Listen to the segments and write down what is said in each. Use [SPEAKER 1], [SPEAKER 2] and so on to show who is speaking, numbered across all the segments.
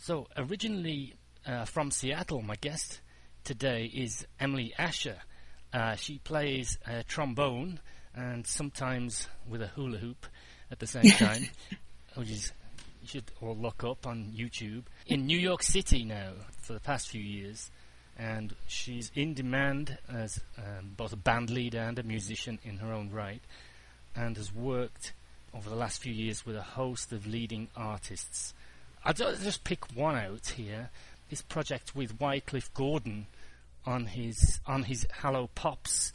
[SPEAKER 1] So, originally uh, from Seattle, my guest today is Emily Asher. Uh, she plays a trombone and sometimes with a hula hoop at the same time, which is you should all look up on YouTube. In New York City now for the past few years, and she's in demand as um, both a band leader and a musician in her own right, and has worked over the last few years with a host of leading artists. I'll just pick one out here. This project with Wycliffe Gordon on his on his Hello Pops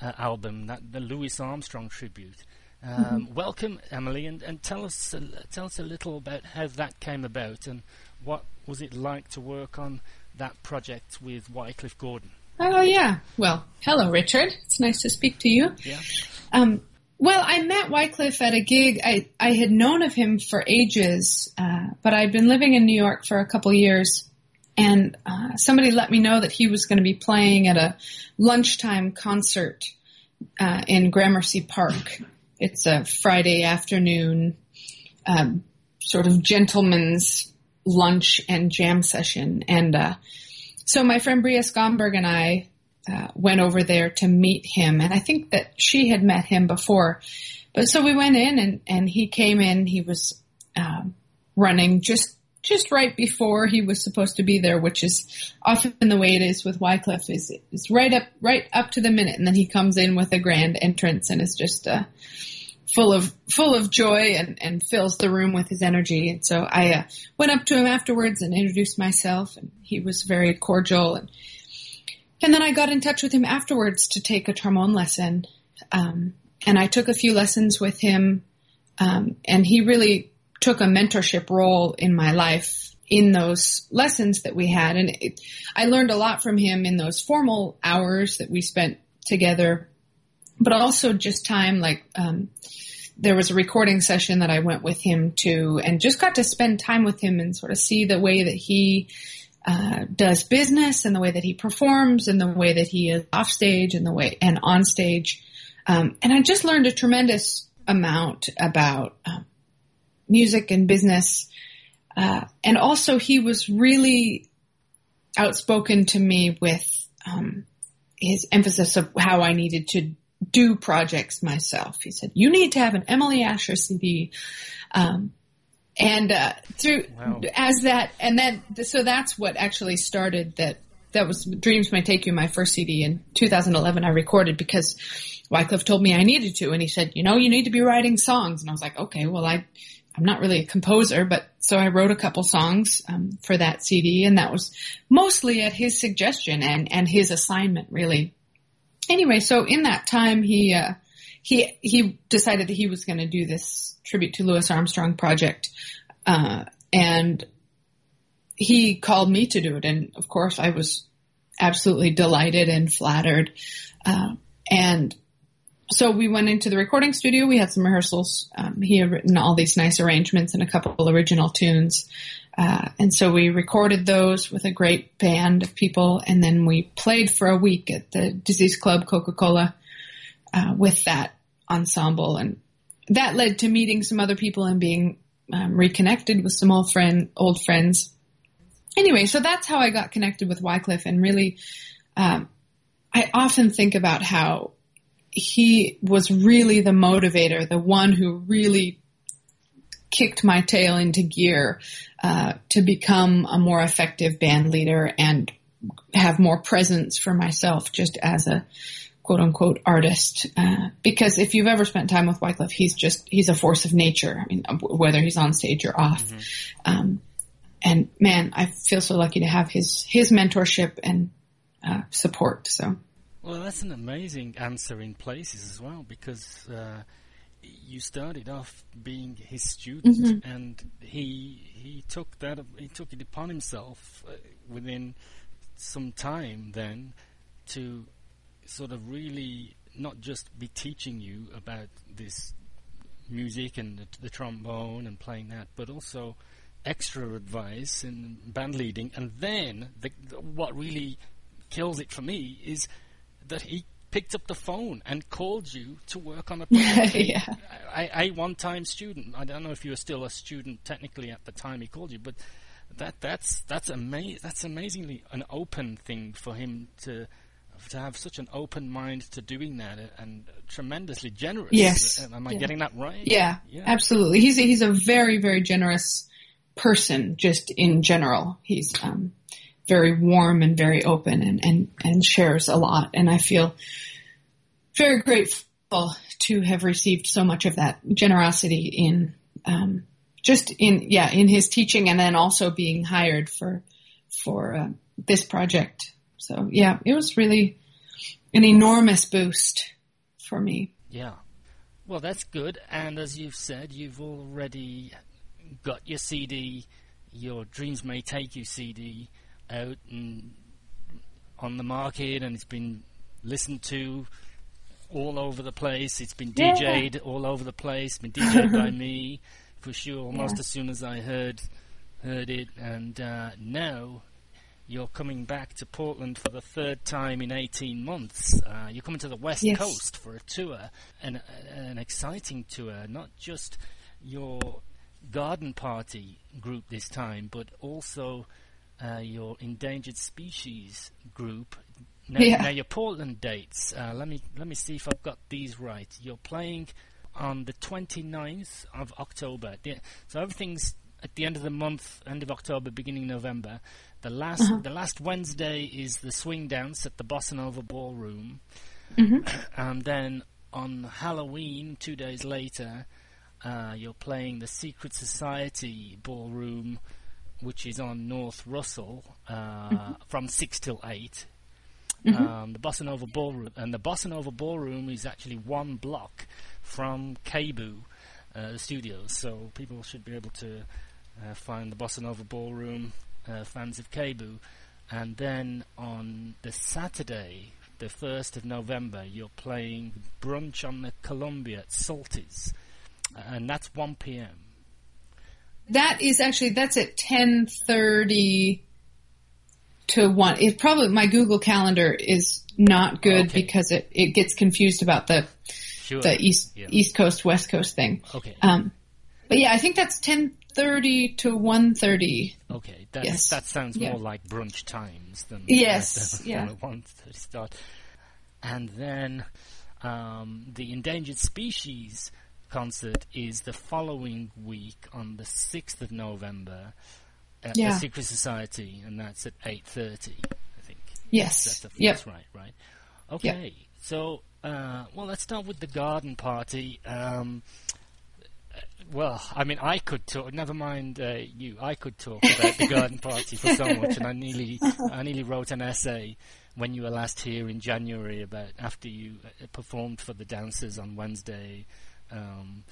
[SPEAKER 1] uh, album, that the Louis Armstrong tribute. Um, mm-hmm. Welcome, Emily, and, and tell us uh, tell us a little about how that came about and what was it like to work on that project with Wycliffe Gordon.
[SPEAKER 2] Oh yeah, well, hello, Richard. It's nice to speak to you.
[SPEAKER 1] Yeah.
[SPEAKER 2] Um, well, I met Wycliffe at a gig. I, I had known of him for ages, uh, but I'd been living in New York for a couple years, and uh, somebody let me know that he was going to be playing at a lunchtime concert uh, in Gramercy Park. It's a Friday afternoon um, sort of gentleman's lunch and jam session, and uh, so my friend Bria Skonberg and I uh, went over there to meet him, and I think that she had met him before. But so we went in, and and he came in. He was um, running just just right before he was supposed to be there, which is often the way it is with Wycliffe. is is right up right up to the minute, and then he comes in with a grand entrance, and is just uh, full of full of joy and, and fills the room with his energy. And so I uh, went up to him afterwards and introduced myself, and he was very cordial and and then I got in touch with him afterwards to take a trombone lesson. Um, and I took a few lessons with him. Um, and he really took a mentorship role in my life in those lessons that we had. And it, I learned a lot from him in those formal hours that we spent together, but also just time like, um, there was a recording session that I went with him to and just got to spend time with him and sort of see the way that he uh, does business and the way that he performs and the way that he is off stage and the way and on stage. Um, and I just learned a tremendous amount about uh, music and business. Uh, and also he was really outspoken to me with um, his emphasis of how I needed to do projects myself. He said, "You need to have an Emily Asher CD." Um, and uh, through wow. as that and then so that's what actually started that that was dreams may take you my first cd in 2011 i recorded because wycliffe told me i needed to and he said you know you need to be writing songs and i was like okay well i i'm not really a composer but so i wrote a couple songs um, for that cd and that was mostly at his suggestion and and his assignment really anyway so in that time he uh, he he decided that he was going to do this tribute to Louis Armstrong project, uh, and he called me to do it. And of course, I was absolutely delighted and flattered. Uh, and so we went into the recording studio. We had some rehearsals. Um, he had written all these nice arrangements and a couple original tunes. Uh, and so we recorded those with a great band of people, and then we played for a week at the Dizzy's Club Coca Cola uh, with that ensemble. And that led to meeting some other people and being um, reconnected with some old friend, old friends. Anyway, so that's how I got connected with Wycliffe and really, um, I often think about how he was really the motivator, the one who really kicked my tail into gear uh, to become a more effective band leader and have more presence for myself just as a quote unquote artist. Uh, because if you've ever spent time with Wycliffe, he's just, he's a force of nature. I mean, whether he's on stage or off. Mm-hmm. Um, and man, I feel so lucky to have his, his mentorship and, uh, support. So.
[SPEAKER 1] Well, that's an amazing answer in places as well, because, uh, you started off being his student, mm-hmm. and he he took that he took it upon himself uh, within some time then to sort of really not just be teaching you about this music and the, the trombone and playing that, but also extra advice in band leading. And then the, the, what really kills it for me is that he picked up the phone and called you to work on a project.
[SPEAKER 2] yeah.
[SPEAKER 1] I, I, one time student. I don't know if you were still a student technically at the time he called you, but that that's that's ama- that's amazingly an open thing for him to to have such an open mind to doing that and tremendously generous.
[SPEAKER 2] Yes.
[SPEAKER 1] Am I
[SPEAKER 2] Yeah.
[SPEAKER 1] getting that right?
[SPEAKER 2] Yeah,
[SPEAKER 1] Yeah.
[SPEAKER 2] absolutely. He's a, he's a very very generous person, just in general. He's um, very warm and very open, and and and shares a lot. And I feel very grateful to have received so much of that generosity in um, just in yeah in his teaching, and then also being hired for for uh, this project. So yeah, it was really an enormous boost for me.
[SPEAKER 1] Yeah. Well, that's good. And as you've said, you've already got your CD, your Dreams May Take You CD out and on the market, and it's been listened to all over the place. It's been
[SPEAKER 2] Yeah.
[SPEAKER 1] DJ'd all over the place. Been DJ'd by me for sure. Almost
[SPEAKER 2] Yeah.
[SPEAKER 1] as soon as I heard heard it, and uh, now you're coming back to Portland for the third time in 18 months. Uh, you're coming to the West
[SPEAKER 2] Yes.
[SPEAKER 1] Coast for a tour, an, an exciting tour, not just your garden party group this time, but also uh, your endangered species group. Now,
[SPEAKER 2] Yeah.
[SPEAKER 1] now your Portland dates. Uh, let me let me see if I've got these right. You're playing on the 29th of October. So everything's at the end of the month, end of October, beginning November. The last the last Wednesday is the swing dance at the Bossa Nova Ballroom, and then on Halloween, two days later, uh, you're playing the Secret Society Ballroom, which is on North Russell, uh, from six till 8 Um, the Bossa Nova Ballroom, and the Bossa Nova Ballroom is actually one block from KBOO, uh, the studios. So people should be able to uh, find the Bossa Nova Ballroom, uh, fans of KBOO. And then on the Saturday, the 1st of November, you're playing Brunch on the Columbia at Salty's. And that's 1 p.m.
[SPEAKER 2] That is actually that's at ten thirty to one. It probably my Google Calendar is not good
[SPEAKER 1] Okay.
[SPEAKER 2] because it, it gets confused about the
[SPEAKER 1] Sure.
[SPEAKER 2] the east
[SPEAKER 1] Yeah.
[SPEAKER 2] East Coast West Coast thing.
[SPEAKER 1] Okay.
[SPEAKER 2] Um, but yeah, I think that's ten thirty to one thirty.
[SPEAKER 1] Okay, that's,
[SPEAKER 2] Yes.
[SPEAKER 1] that sounds
[SPEAKER 2] Yeah.
[SPEAKER 1] more like brunch times than
[SPEAKER 2] Yes, yeah.
[SPEAKER 1] one thirty start. And then um, the endangered species concert is the following week on the sixth of November at
[SPEAKER 2] Yeah.
[SPEAKER 1] the Secret Society, and that's at eight thirty. I think.
[SPEAKER 2] Yes.
[SPEAKER 1] That's, the,
[SPEAKER 2] Yep.
[SPEAKER 1] right, right. Okay, so uh, well, let's start with the garden party. Um, well, I mean, I could talk. Never mind uh, you. I could talk about the garden party for so much, and I nearly, I nearly wrote an essay when you were last here in January about after you uh, performed for the dancers on Wednesday. Um,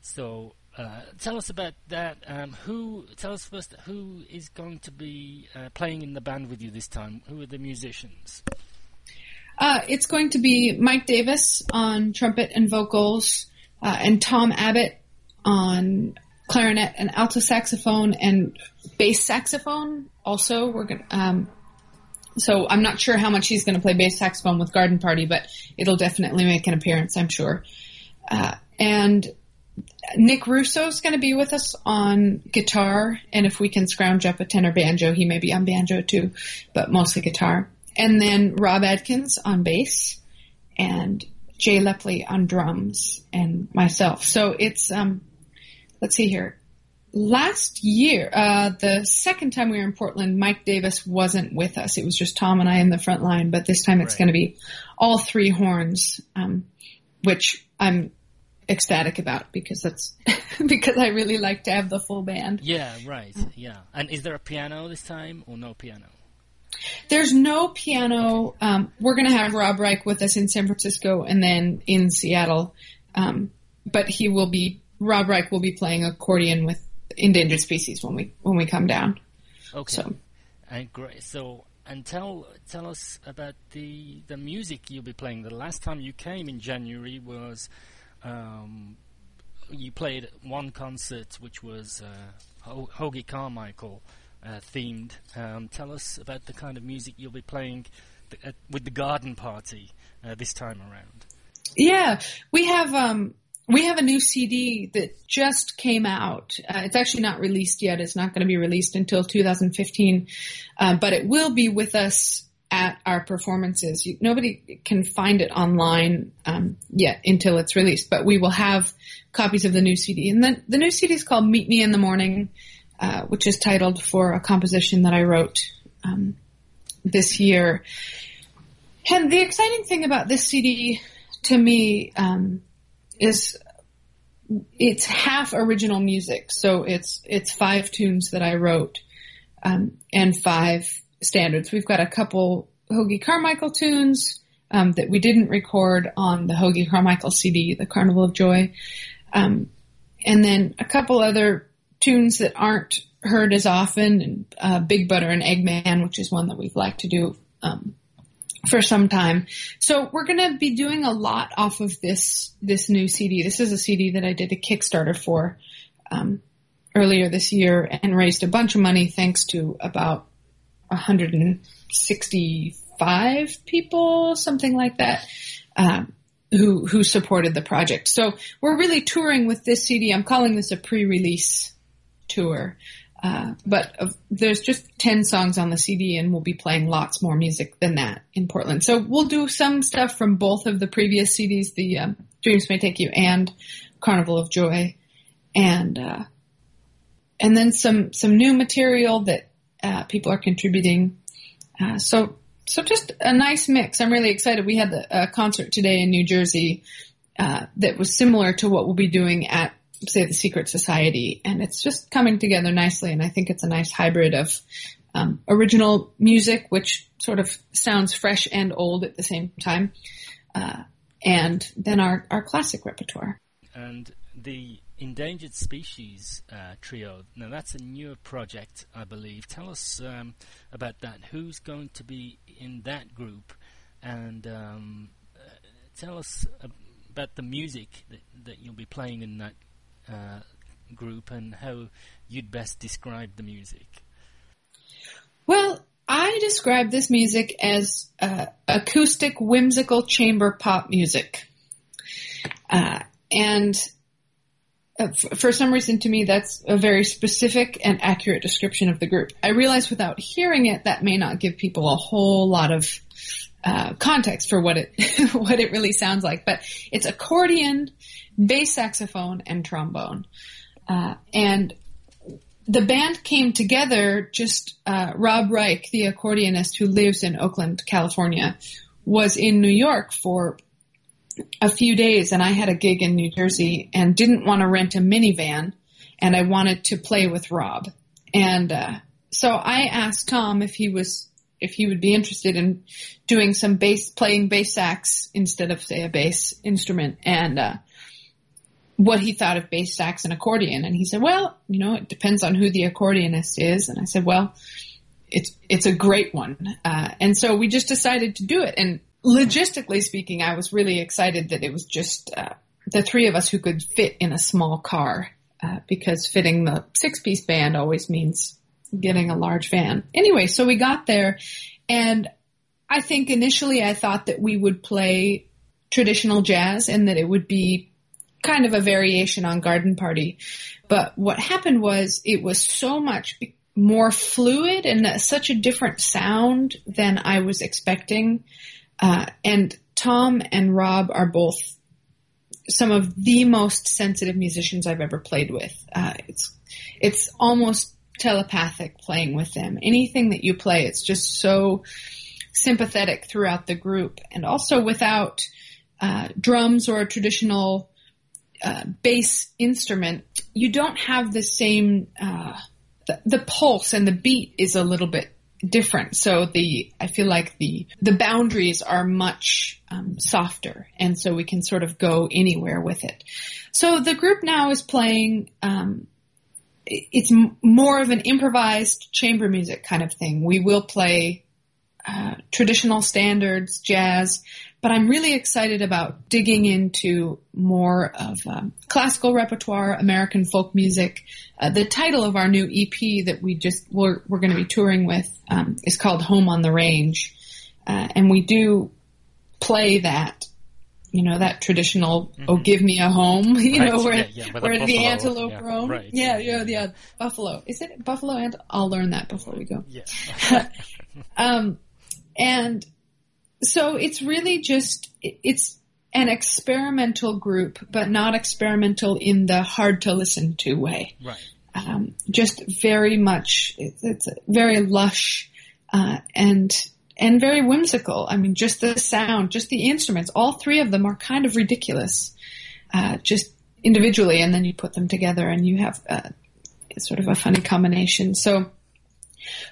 [SPEAKER 1] so, uh, tell us about that. Um, who? Tell us first who is going to be uh, playing in the band with you this time. Who are the musicians?
[SPEAKER 2] Uh, it's going to be Mike Davis on trumpet and vocals, uh, and Tom Abbott on clarinet and alto saxophone and bass saxophone. Also, we're gonna. Um, so I'm not sure how much he's going to play bass saxophone with Garden Party, but it'll definitely make an appearance, I'm sure. Uh, and Nick Russo's going to be with us on guitar, and if we can scrounge up a tenor banjo, he may be on banjo too, but mostly guitar. And then Rob Adkins on bass, and Jay Lepley on drums, and myself. So it's um, let's see here. Last year, uh, the second time we were in Portland, Mike Davis wasn't with us. It was just Tom and I in the front line. But this time it's
[SPEAKER 1] Right.
[SPEAKER 2] going to be all three horns, um, which I'm ecstatic about because that's because I really like to have the full band.
[SPEAKER 1] Yeah, right. Yeah. And is there a piano this time or no piano?
[SPEAKER 2] There's no piano. Um, we're going to have Rob Reich with us in San Francisco and then in Seattle. Um, but he will be Rob Reich will be playing accordion with endangered species when we when we come down.
[SPEAKER 1] Okay.
[SPEAKER 2] So
[SPEAKER 1] And great. So, and tell tell us about the the music you'll be playing. The last time you came in January was um, you played one concert, which was uh, Ho- Hoagy Carmichael uh, themed. Um, tell us about the kind of music you'll be playing th- at, with the garden party uh, this time around.
[SPEAKER 2] yeah, we have um, we have a new CD that just came out. Uh, it's actually not released yet. It's not going to be released until 2015, uh, but it will be with us at our performances. You, nobody can find it online um, yet until it's released, but we will have copies of the new CD. And then the new CD is called Meet Me in the Morning, uh, which is titled for a composition that I wrote um, this year. And the exciting thing about this CD to me um, is it's half original music. So it's it's five tunes that I wrote um, and five standards. We've got a couple Hoagy Carmichael tunes um, that we didn't record on the Hoagy Carmichael CD, the Carnival of Joy, um, and then a couple other tunes that aren't heard as often, and uh, Big Butter and Eggman, which is one that we've liked to do um, for some time. So we're going to be doing a lot off of this this new CD. This is a CD that I did a Kickstarter for um, earlier this year and raised a bunch of money thanks to about 165 people, something like that, um, who who supported the project. So we're really touring with this CD. I'm calling this a pre-release tour. Uh, but uh, there's just 10 songs on the CD and we'll be playing lots more music than that in Portland. So we'll do some stuff from both of the previous CDs, the um, Dreams May Take You and Carnival of Joy. And, uh, and then some, some new material that uh, people are contributing. Uh, so, so just a nice mix. I'm really excited. We had a concert today in New Jersey uh, that was similar to what we'll be doing at, say, the Secret Society, and it's just coming together nicely. And I think it's a nice hybrid of um, original music, which sort of sounds fresh and old at the same time, uh, and then our our classic repertoire.
[SPEAKER 1] And the endangered species uh, trio. Now that's a newer project, I believe. Tell us um, about that. Who's going to be in that group, and um, uh, tell us about the music that, that you'll be playing in that uh, group, and how you'd best describe the music.
[SPEAKER 2] Well, I describe this music as uh, acoustic, whimsical chamber pop music. Uh, and uh, for some reason to me that's a very specific and accurate description of the group. I realize without hearing it that may not give people a whole lot of uh, context for what it what it really sounds like, but it's accordion, bass saxophone, and trombone, uh, and the band came together. Just uh, Rob Reich, the accordionist who lives in Oakland, California, was in New York for a few days and I had a gig in New Jersey and didn't want to rent a minivan and I wanted to play with Rob. And uh, so I asked Tom if he was if he would be interested in doing some bass playing bass sax instead of say a bass instrument. And uh, what he thought of bass sax and accordion. And he said well you know it depends on who the accordionist is. And I said well it's it's a great one. Uh, and so we just decided to do it. And logistically speaking, I was really excited that it was just uh, the three of us who could fit in a small car uh, because fitting the six piece band always means getting a large van. Anyway, so we got there and I think initially I thought that we would play traditional jazz and that it would be kind of a variation on Garden Party. But what happened was it was so much more fluid and such a different sound than I was expecting uh, and Tom and Rob are both some of the most sensitive musicians I've ever played with. Uh, it's it's almost telepathic playing with them. Anything that you play, it's just so sympathetic throughout the group, and also without uh, drums or a traditional uh, bass instrument, you don't have the same. Uh, the, the pulse and the beat is a little bit different. So the I feel like the the boundaries are much um, softer, and so we can sort of go anywhere with it. So the group now is playing. Um, it's more of an improvised chamber music kind of thing. We will play uh, traditional standards, jazz, but I'm really excited about digging into more of um, classical repertoire, American folk music. Uh, the title of our new EP that we just we're, we're going to be touring with um, is called Home on the Range, uh, and we do play that you know that traditional "Oh, give me a home," you
[SPEAKER 1] Right,
[SPEAKER 2] know where
[SPEAKER 1] yeah, yeah,
[SPEAKER 2] where the
[SPEAKER 1] buffalo,
[SPEAKER 2] antelope
[SPEAKER 1] yeah,
[SPEAKER 2] roam.
[SPEAKER 1] right,
[SPEAKER 2] yeah,
[SPEAKER 1] yeah,
[SPEAKER 2] yeah, yeah, buffalo. Is it buffalo? And I'll learn that before we go.
[SPEAKER 1] Yeah.
[SPEAKER 2] Um, and so it's really just it's an experimental group, but not experimental in the hard to listen to way.
[SPEAKER 1] right.
[SPEAKER 2] Um, just very much, it's, it's very lush uh, and and very whimsical. I mean, just the sound, just the instruments. All three of them are kind of ridiculous, uh, just individually, and then you put them together, and you have uh, sort of a funny combination. So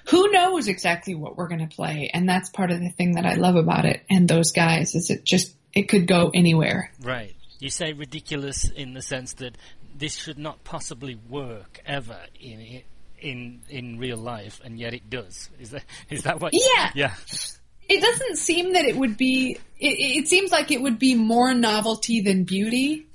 [SPEAKER 2] who knows exactly what we're going to play and that's part of the thing that i love about it and those guys is it just it could go anywhere
[SPEAKER 1] Right. You say ridiculous in the sense that this should not possibly work ever in in in real life, and yet it does. Is that is that what?
[SPEAKER 2] Yeah.
[SPEAKER 1] Yeah.
[SPEAKER 2] it doesn't seem that it would be it, it seems like it would be more novelty than beauty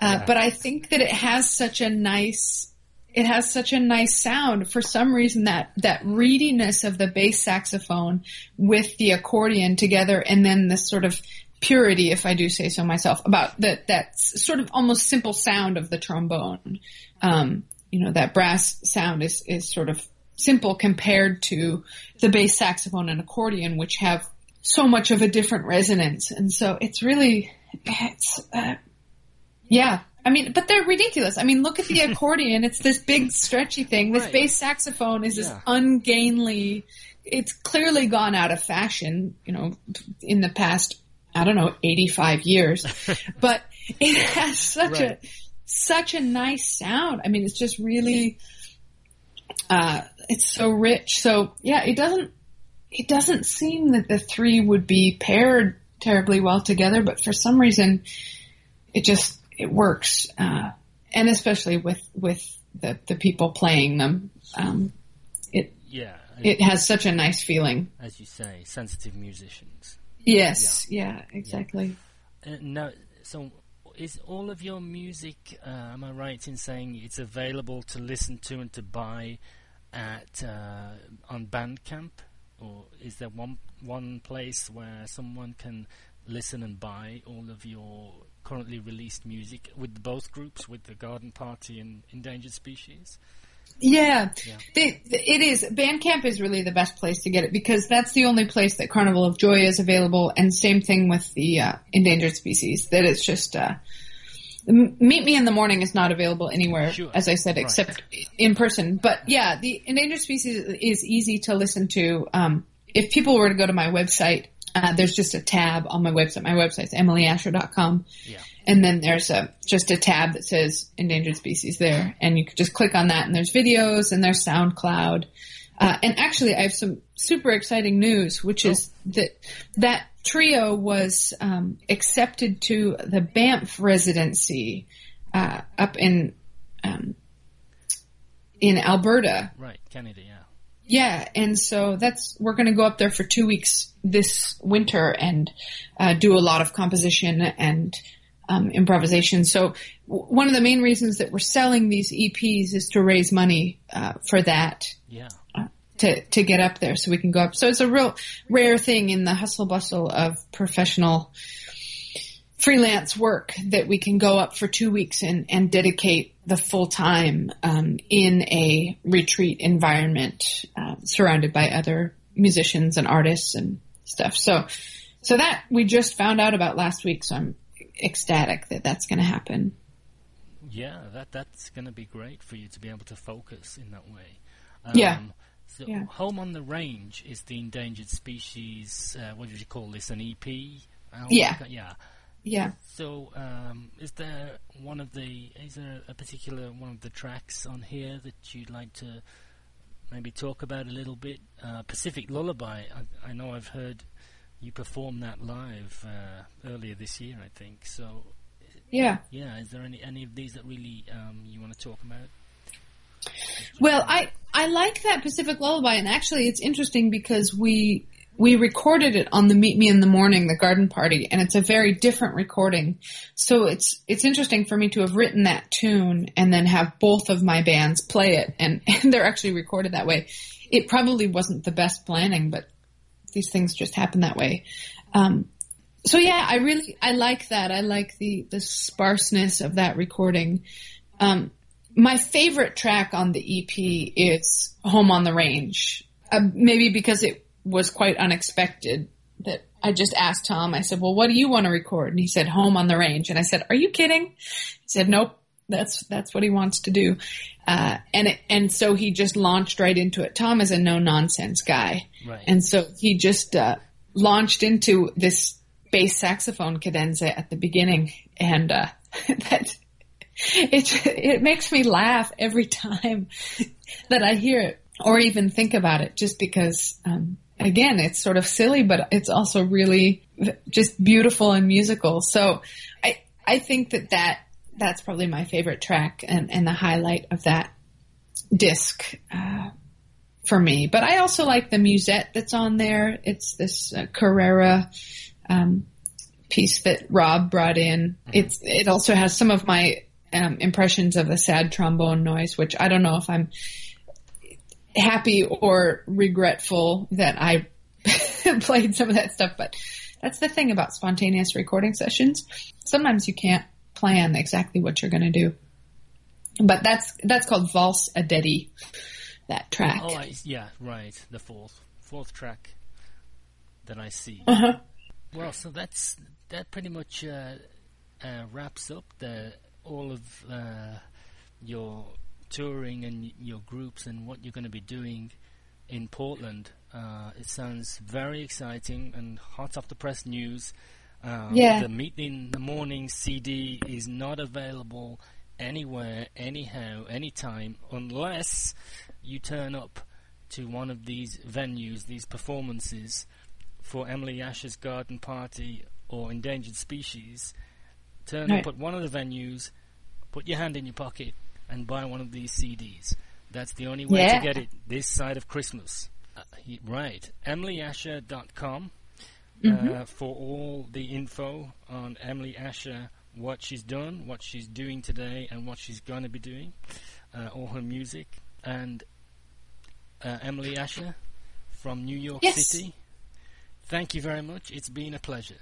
[SPEAKER 2] uh,
[SPEAKER 1] Yeah.
[SPEAKER 2] but i think that it has such a nice it has such a nice sound for some reason that that reediness of the bass saxophone with the accordion together and then this sort of purity if i do say so myself about that that sort of almost simple sound of the trombone um, you know that brass sound is is sort of simple compared to the bass saxophone and accordion which have so much of a different resonance and so it's really it's uh, yeah I mean, but they're ridiculous. I mean, look at the accordion. It's this big stretchy thing. This
[SPEAKER 1] Right.
[SPEAKER 2] bass saxophone is this ungainly. It's clearly gone out of fashion, you know, in the past, I don't know, 85 years. but it has such
[SPEAKER 1] Right.
[SPEAKER 2] a, such a nice sound. I mean, it's just really, uh, it's so rich. So yeah, it doesn't, it doesn't seem that the three would be paired terribly well together, but for some reason, it just it works, uh, and especially with with the the people playing them, um, it
[SPEAKER 1] Yeah.
[SPEAKER 2] it has such a nice feeling.
[SPEAKER 1] as you say, sensitive musicians.
[SPEAKER 2] Yes, yeah, exactly.
[SPEAKER 1] Uh, no, so is all of your music? Uh, am I right in saying it's available to listen to and to buy at uh, on Bandcamp, or is there one one place where someone can listen and buy all of your currently released music with both groups, with the Garden Party and Endangered Species?
[SPEAKER 2] Yeah,
[SPEAKER 1] Yeah.
[SPEAKER 2] They, it is. Bandcamp is really the best place to get it because that's the only place that Carnival of Joy is available, and same thing with the uh, endangered species. That it's just uh, Meet Me in the Morning is not available anywhere,
[SPEAKER 1] Sure.
[SPEAKER 2] as I said,
[SPEAKER 1] Right.
[SPEAKER 2] except in person. But yeah, the endangered species is easy to listen to. Um, if people were to go to my website, uh, there's just a tab on my website. My website's emilyasher.com.
[SPEAKER 1] Yeah.
[SPEAKER 2] And then there's a just a tab that says endangered species there, and you can just click on that, and there's videos and there's SoundCloud. Uh, and actually, I have some super exciting news, which is that that trio was um, accepted to the Banff residency uh, up in um, in Alberta.
[SPEAKER 1] Right, Canada. Yeah.
[SPEAKER 2] Yeah, and so that's we're going to go up there for two weeks this winter and uh, do a lot of composition and um, improvisation. So w- one of the main reasons that we're selling these EPs is to raise money uh, for that
[SPEAKER 1] Yeah.
[SPEAKER 2] to to get up there so we can go up. So it's a real rare thing in the hustle bustle of professional freelance work that we can go up for two weeks and, and dedicate the full time um, in a retreat environment uh, surrounded by other musicians and artists and stuff. So so that we just found out about last week. So I'm ecstatic that that's going to happen.
[SPEAKER 1] Yeah, that that's going to be great for you to be able to focus in that way.
[SPEAKER 2] Yeah.
[SPEAKER 1] So
[SPEAKER 2] Yeah.
[SPEAKER 1] Home on the Range is the endangered species. Uh, what did you call this? An EP? album?
[SPEAKER 2] Yeah.
[SPEAKER 1] Yeah.
[SPEAKER 2] Yeah.
[SPEAKER 1] So, um, is there one of the? Is there a particular one of the tracks on here that you'd like to maybe talk about a little bit? Uh, Pacific Lullaby. I, I know I've heard you perform that live uh, earlier this year. I think so.
[SPEAKER 2] Yeah.
[SPEAKER 1] Yeah, is there any any of these that really um, you want to talk about?
[SPEAKER 2] Well, I I like that Pacific Lullaby, and actually, it's interesting because we we recorded it on the Meet Me in the Morning, the Garden Party, and it's a very different recording. So it's it's interesting for me to have written that tune and then have both of my bands play it, and, and they're actually recorded that way. It probably wasn't the best planning, but these things just happen that way. Um, so yeah, I really I like that. I like the the sparseness of that recording. Um, my favorite track on the EP is "Home on the Range." Uh, maybe because it was quite unexpected that I just asked Tom. I said, "Well, what do you want to record?" And he said, "Home on the Range." And I said, "Are you kidding?" He said, "Nope." That's that's what he wants to do, uh, and it, and so he just launched right into it. Tom is a no nonsense guy,
[SPEAKER 1] Right.
[SPEAKER 2] and so he just uh, launched into this bass saxophone cadenza at the beginning, and uh, that it it makes me laugh every time that I hear it or even think about it, just because. Um, Again, it's sort of silly, but it's also really just beautiful and musical. So, I I think that that that's probably my favorite track and, and the highlight of that disc uh, for me. But I also like the musette that's on there. It's this uh, Carrera um, piece that Rob brought in. It's it also has some of my um, impressions of the sad trombone noise, which I don't know if I'm happy or regretful that I played some of that stuff, but that's the thing about spontaneous recording sessions. Sometimes you can't plan exactly what you're going to do. But that's that's called Valse Adetti, that track.
[SPEAKER 1] Oh, I, yeah, right. The fourth, fourth track that I see.
[SPEAKER 2] Uh-huh.
[SPEAKER 1] Well, so that's that pretty much uh, uh, wraps up the all of uh, your touring and your groups and what you're going to be doing in Portland. Uh, it sounds very exciting and hot off the press news. Um,
[SPEAKER 2] Yeah.
[SPEAKER 1] The Meet in the Morning CD is not available anywhere, anyhow, anytime, unless you turn up to one of these venues, these performances for Emily Asher's Garden Party or Endangered Species. Turn
[SPEAKER 2] Right.
[SPEAKER 1] up at one of the venues, put your hand in your pocket, and buy one of these CDs. That's the only way
[SPEAKER 2] Yeah.
[SPEAKER 1] to get it this side of Christmas. Uh, he- right. EmilyAsher.com uh, for all the info on Emily Asher, what she's done, what she's doing today, and what she's going to be doing, uh, all her music. And uh, Emily Asher from New York
[SPEAKER 2] Yes.
[SPEAKER 1] City. Thank you very much. It's been a pleasure.